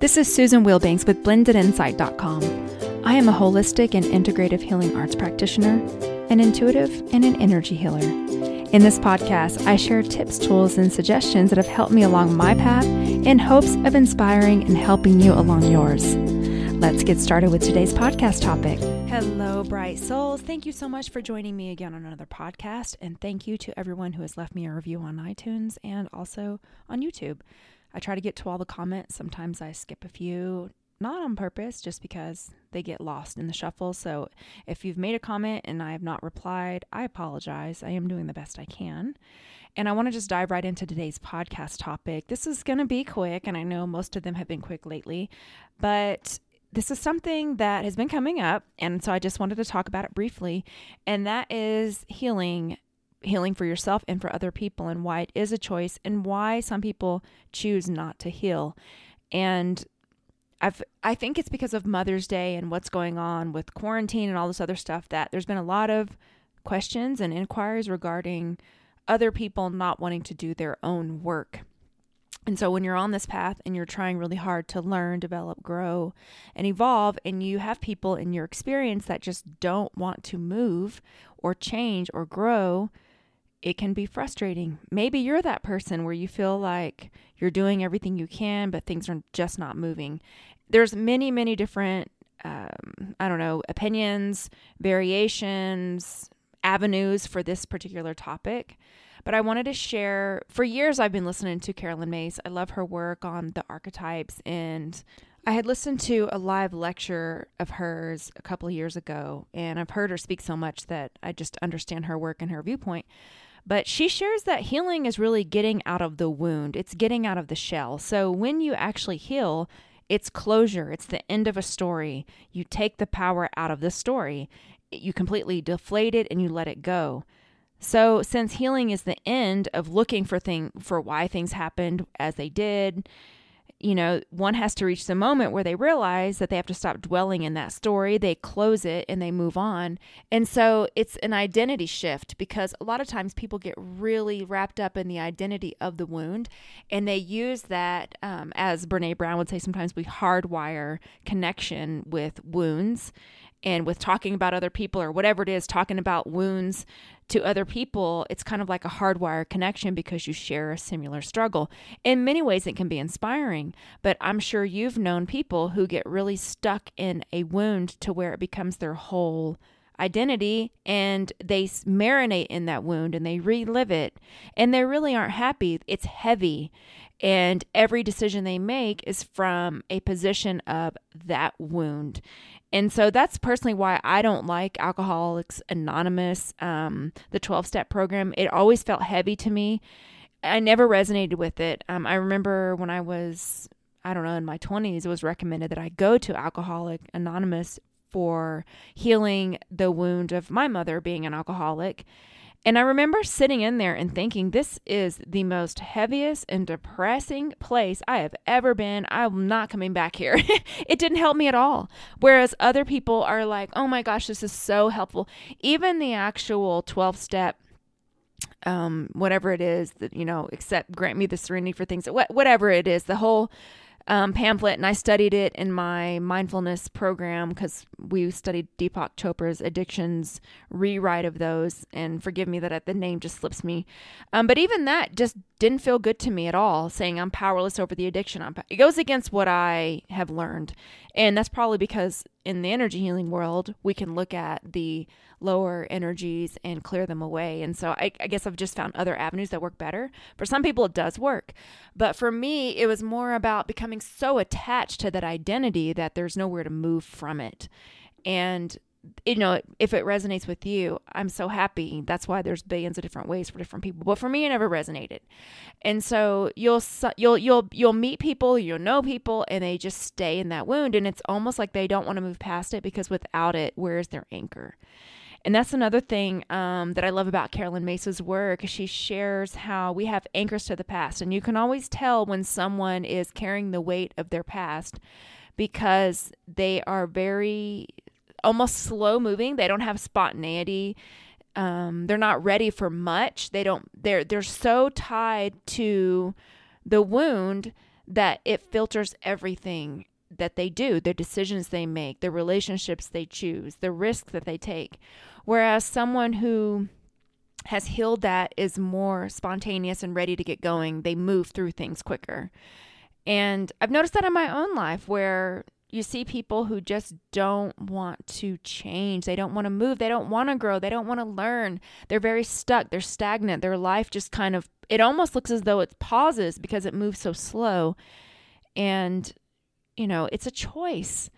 This is Susan Wilbanks with blendedinsight.com. I am a holistic and integrative healing arts practitioner, an intuitive, and an energy healer. In this podcast, I share tips, tools, and suggestions that have helped me along my path in hopes of inspiring and helping you along yours. Let's get started with today's podcast topic. Hello, bright souls. Thank you so much for joining me again on another podcast. And thank you to everyone who has left me a review on iTunes and also on YouTube. I try to get to all the comments. Sometimes I skip a few, not on purpose, just because they get lost in the shuffle. So if you've made a comment and I have not replied, I apologize. I am doing the best I can. And I want to just dive right into today's podcast topic. This is going to be quick, and I know most of them have been quick lately, but this is something that has been coming up. And so I just wanted to talk about it briefly, and that is healing healing for yourself and for other people and why it is a choice and why some people choose not to heal. And I've I think it's because of Mother's Day and what's going on with quarantine and all this other stuff that there's been a lot of questions and inquiries regarding other people not wanting to do their own work. And so when you're on this path and you're trying really hard to learn, develop, grow, and evolve, and you have people in your experience that just don't want to move or change or grow, it can be frustrating. Maybe you're that person where you feel like you're doing everything you can, but things are just not moving. There's many, many different, um, I don't know, opinions, variations, avenues for this particular topic. But I wanted to share. For years, I've been listening to Carolyn Myss. I love her work on the archetypes and I had listened to a live lecture of hers a couple of years ago, and I've heard her speak so much that I just understand her work and her viewpoint. But she shares that healing is really getting out of the wound, it's getting out of the shell. So when you actually heal, it's closure, it's the end of a story. You take the power out of the story, you completely deflate it and you let it go. So since healing is the end of looking for thing for why things happened as they did, you know, one has to reach the moment where they realize that they have to stop dwelling in that story. They close it and they move on. And so it's an identity shift because a lot of times people get really wrapped up in the identity of the wound and they use that, um, as Brene Brown would say, sometimes we hardwire connection with wounds and with talking about other people or whatever it is, talking about wounds to other people, it's kind of like a hardwired connection because you share a similar struggle. In many ways, it can be inspiring, but I'm sure you've known people who get really stuck in a wound to where it becomes their whole identity and they marinate in that wound and they relive it and they really aren't happy. It's heavy. And every decision they make is from a position of that wound. And so that's personally why I don't like Alcoholics Anonymous, um, the 12 step program. It always felt heavy to me. I never resonated with it. Um, I remember when I was, I don't know, in my 20s, it was recommended that I go to Alcoholic Anonymous for healing the wound of my mother being an alcoholic. And I remember sitting in there and thinking, this is the most heaviest and depressing place I have ever been. I'm not coming back here. it didn't help me at all. Whereas other people are like, oh my gosh, this is so helpful. Even the actual 12 step um whatever it is that you know accept grant me the serenity for things whatever it is the whole um, pamphlet and I studied it in my mindfulness program because we studied Deepak Chopra's addictions rewrite of those. And forgive me that the name just slips me. Um, but even that just didn't feel good to me at all, saying I'm powerless over the addiction. I'm, it goes against what I have learned. And that's probably because in the energy healing world, we can look at the lower energies and clear them away. And so I, I, guess I've just found other avenues that work better. For some people, it does work. But for me, it was more about becoming so attached to that identity that there's nowhere to move from it. And you know, if it resonates with you, I'm so happy. That's why there's billions of different ways for different people. But for me, it never resonated. And so you'll you'll you'll you'll meet people, you'll know people, and they just stay in that wound, and it's almost like they don't want to move past it because without it, where's their anchor? And that's another thing um, that I love about Carolyn Myss's work. She shares how we have anchors to the past, and you can always tell when someone is carrying the weight of their past because they are very almost slow moving. They don't have spontaneity. Um, they're not ready for much. They don't. They're they're so tied to the wound that it filters everything that they do, their decisions they make, the relationships they choose, the risks that they take. Whereas someone who has healed that is more spontaneous and ready to get going, they move through things quicker. And I've noticed that in my own life where you see people who just don't want to change. They don't want to move. They don't want to grow. They don't want to learn. They're very stuck. They're stagnant. Their life just kind of, it almost looks as though it pauses because it moves so slow. And, you know, it's a choice.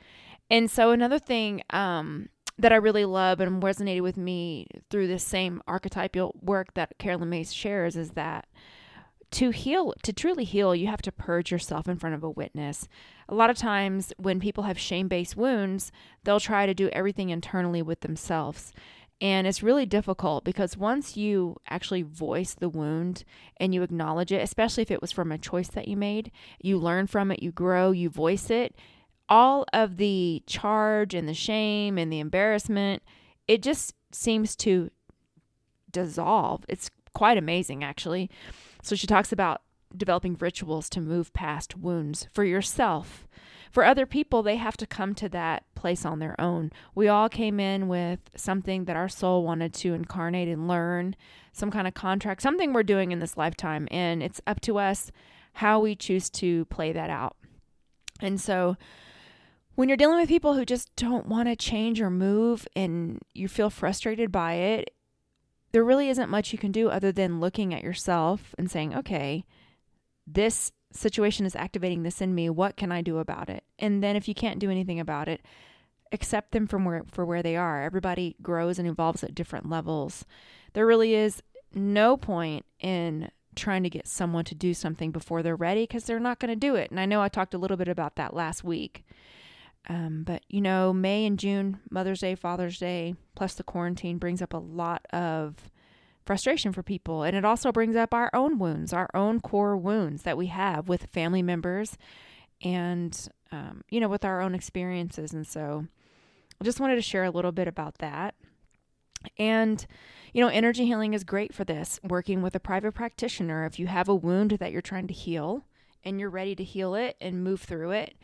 And so another thing um, that I really love and resonated with me through this same archetypal work that Carolyn Myss shares is that to heal, to truly heal, you have to purge yourself in front of a witness. A lot of times, when people have shame based wounds, they'll try to do everything internally with themselves. And it's really difficult because once you actually voice the wound and you acknowledge it, especially if it was from a choice that you made, you learn from it, you grow, you voice it, all of the charge and the shame and the embarrassment, it just seems to dissolve. It's quite amazing, actually. So she talks about developing rituals to move past wounds for yourself. For other people, they have to come to that place on their own. We all came in with something that our soul wanted to incarnate and learn, some kind of contract, something we're doing in this lifetime. And it's up to us how we choose to play that out. And so, when you're dealing with people who just don't want to change or move and you feel frustrated by it, there really isn't much you can do other than looking at yourself and saying, okay, this situation is activating this in me. What can I do about it? And then if you can't do anything about it, accept them from where for where they are. Everybody grows and evolves at different levels. There really is no point in trying to get someone to do something before they're ready because they're not going to do it. And I know I talked a little bit about that last week. Um, but you know, May and June, Mother's Day, Father's Day, plus the quarantine brings up a lot of frustration for people. And it also brings up our own wounds, our own core wounds that we have with family members and, um, you know, with our own experiences. And so I just wanted to share a little bit about that. And, you know, energy healing is great for this. Working with a private practitioner, if you have a wound that you're trying to heal and you're ready to heal it and move through it,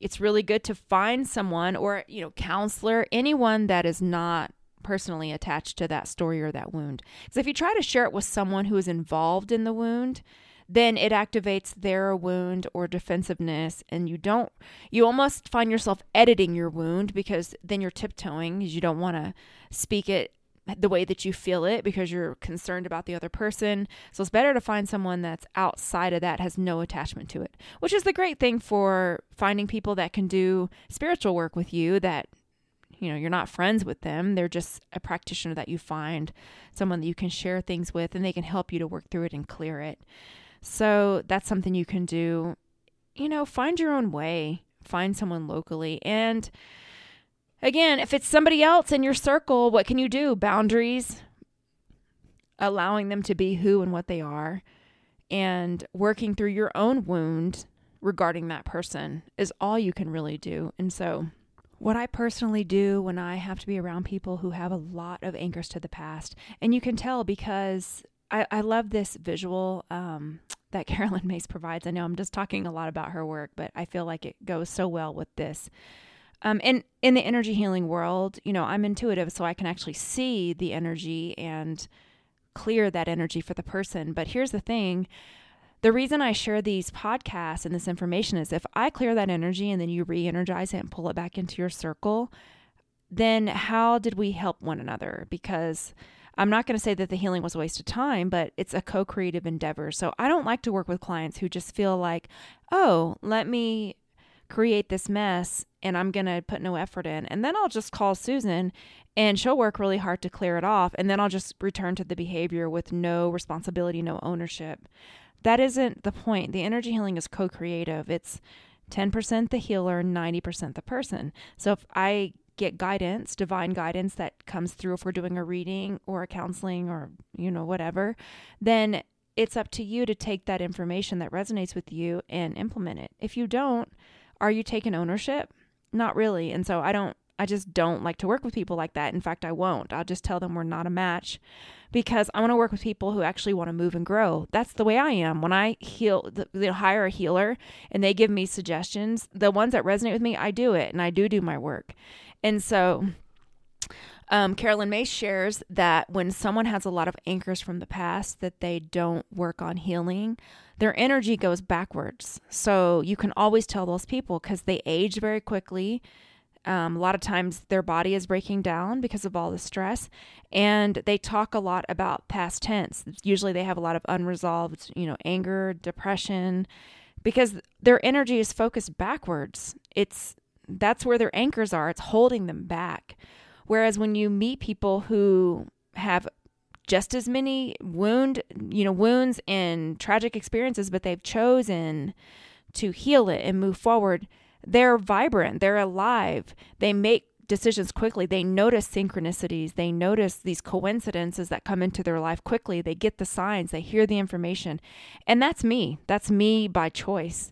it's really good to find someone or, you know, counselor, anyone that is not personally attached to that story or that wound. Because if you try to share it with someone who is involved in the wound, then it activates their wound or defensiveness and you don't you almost find yourself editing your wound because then you're tiptoeing because you don't want to speak it the way that you feel it because you're concerned about the other person. So it's better to find someone that's outside of that, has no attachment to it, which is the great thing for finding people that can do spiritual work with you that you know you're not friends with them. They're just a practitioner that you find someone that you can share things with and they can help you to work through it and clear it. So that's something you can do. You know find your own way. Find someone locally. And Again, if it's somebody else in your circle, what can you do? Boundaries, allowing them to be who and what they are, and working through your own wound regarding that person is all you can really do. And so, what I personally do when I have to be around people who have a lot of anchors to the past, and you can tell because I, I love this visual um, that Carolyn Myss provides. I know I'm just talking a lot about her work, but I feel like it goes so well with this. Um, and in the energy healing world, you know, I'm intuitive, so I can actually see the energy and clear that energy for the person. But here's the thing the reason I share these podcasts and this information is if I clear that energy and then you re energize it and pull it back into your circle, then how did we help one another? Because I'm not going to say that the healing was a waste of time, but it's a co creative endeavor. So I don't like to work with clients who just feel like, oh, let me create this mess and I'm going to put no effort in. And then I'll just call Susan and she'll work really hard to clear it off. And then I'll just return to the behavior with no responsibility, no ownership. That isn't the point. The energy healing is co creative. It's 10% the healer, 90% the person. So if I get guidance, divine guidance that comes through if we're doing a reading or a counseling or, you know, whatever, then it's up to you to take that information that resonates with you and implement it. If you don't, are you taking ownership? Not really. And so I don't I just don't like to work with people like that. In fact, I won't. I'll just tell them we're not a match because I want to work with people who actually want to move and grow. That's the way I am. When I heal, you know, hire a healer and they give me suggestions, the ones that resonate with me, I do it and I do do my work. And so um, Carolyn Myss shares that when someone has a lot of anchors from the past that they don't work on healing, their energy goes backwards. So you can always tell those people because they age very quickly. Um, a lot of times their body is breaking down because of all the stress, and they talk a lot about past tense. Usually they have a lot of unresolved, you know, anger, depression, because their energy is focused backwards. It's that's where their anchors are. It's holding them back. Whereas when you meet people who have just as many wound, you know, wounds and tragic experiences, but they've chosen to heal it and move forward, they're vibrant, they're alive, they make decisions quickly. They notice synchronicities. They notice these coincidences that come into their life quickly. They get the signs, they hear the information. And that's me. That's me by choice.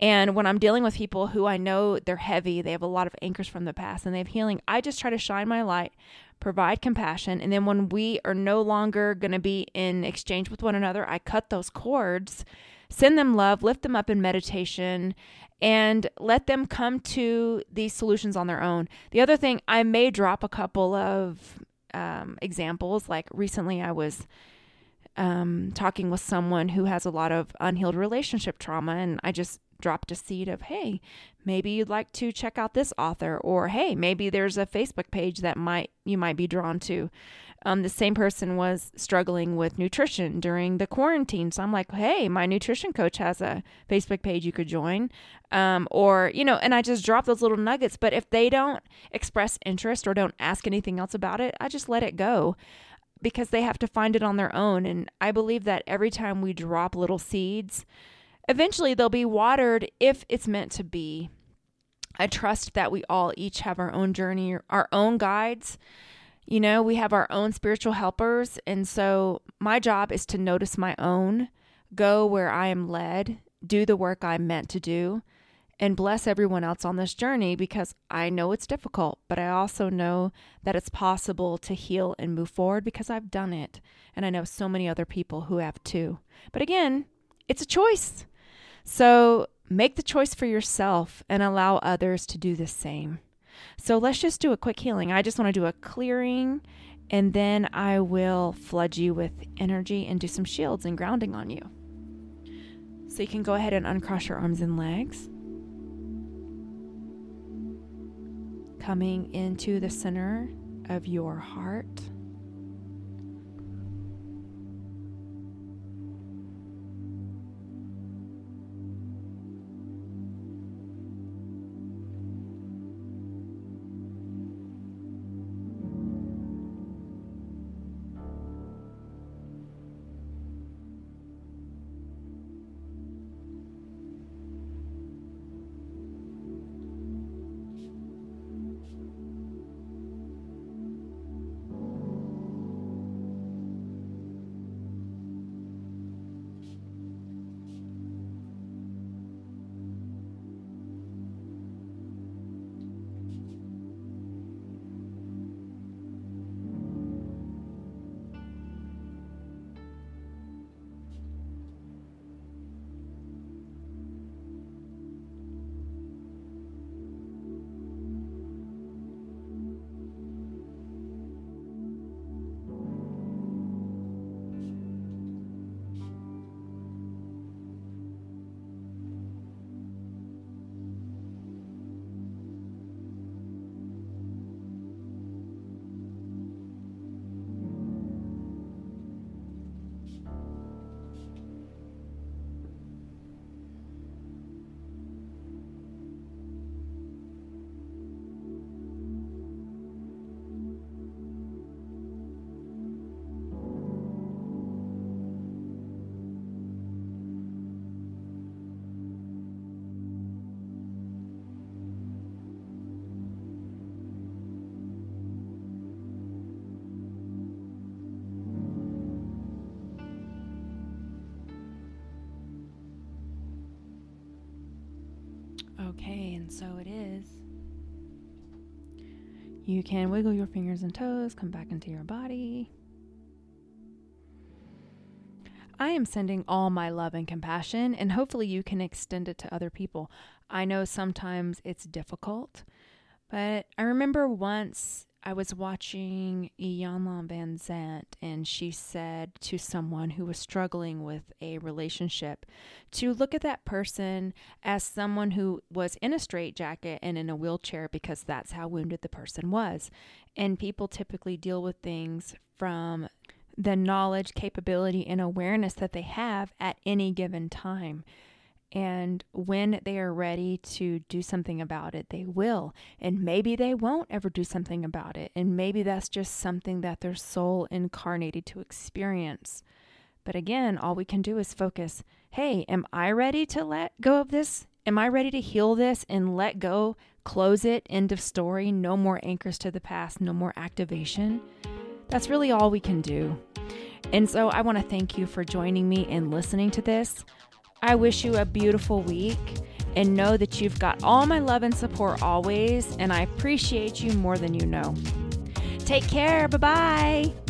And when I'm dealing with people who I know they're heavy, they have a lot of anchors from the past and they have healing, I just try to shine my light, provide compassion. And then when we are no longer going to be in exchange with one another, I cut those cords, send them love, lift them up in meditation, and let them come to these solutions on their own. The other thing, I may drop a couple of um, examples. Like recently, I was um, talking with someone who has a lot of unhealed relationship trauma, and I just dropped a seed of, hey, maybe you'd like to check out this author, or hey, maybe there's a Facebook page that might you might be drawn to. Um, the same person was struggling with nutrition during the quarantine, so I'm like, hey, my nutrition coach has a Facebook page you could join, um, or you know, and I just drop those little nuggets. But if they don't express interest or don't ask anything else about it, I just let it go because they have to find it on their own. And I believe that every time we drop little seeds Eventually, they'll be watered if it's meant to be. I trust that we all each have our own journey, our own guides. You know, we have our own spiritual helpers. And so, my job is to notice my own, go where I am led, do the work I'm meant to do, and bless everyone else on this journey because I know it's difficult, but I also know that it's possible to heal and move forward because I've done it. And I know so many other people who have too. But again, it's a choice. So make the choice for yourself and allow others to do the same. So let's just do a quick healing. I just want to do a clearing and then I will flood you with energy and do some shields and grounding on you. So you can go ahead and uncross your arms and legs. Coming into the center of your heart. You can wiggle your fingers and toes, come back into your body. I am sending all my love and compassion, and hopefully you can extend it to other people. I know sometimes it's difficult, but I remember once I was watching Iyanla Vanzant, and she said to someone who was struggling with a relationship to look at that person as someone who was in a straitjacket and in a wheelchair because that's how wounded the person was. And people typically deal with things from the knowledge, capability, and awareness that they have at any given time. And when they are ready to do something about it, they will. And maybe they won't ever do something about it. And maybe that's just something that their soul incarnated to experience. But again, all we can do is focus hey, am I ready to let go of this? Am I ready to heal this and let go, close it, end of story, no more anchors to the past, no more activation? That's really all we can do. And so I want to thank you for joining me and listening to this. I wish you a beautiful week and know that you've got all my love and support always, and I appreciate you more than you know. Take care. Bye bye.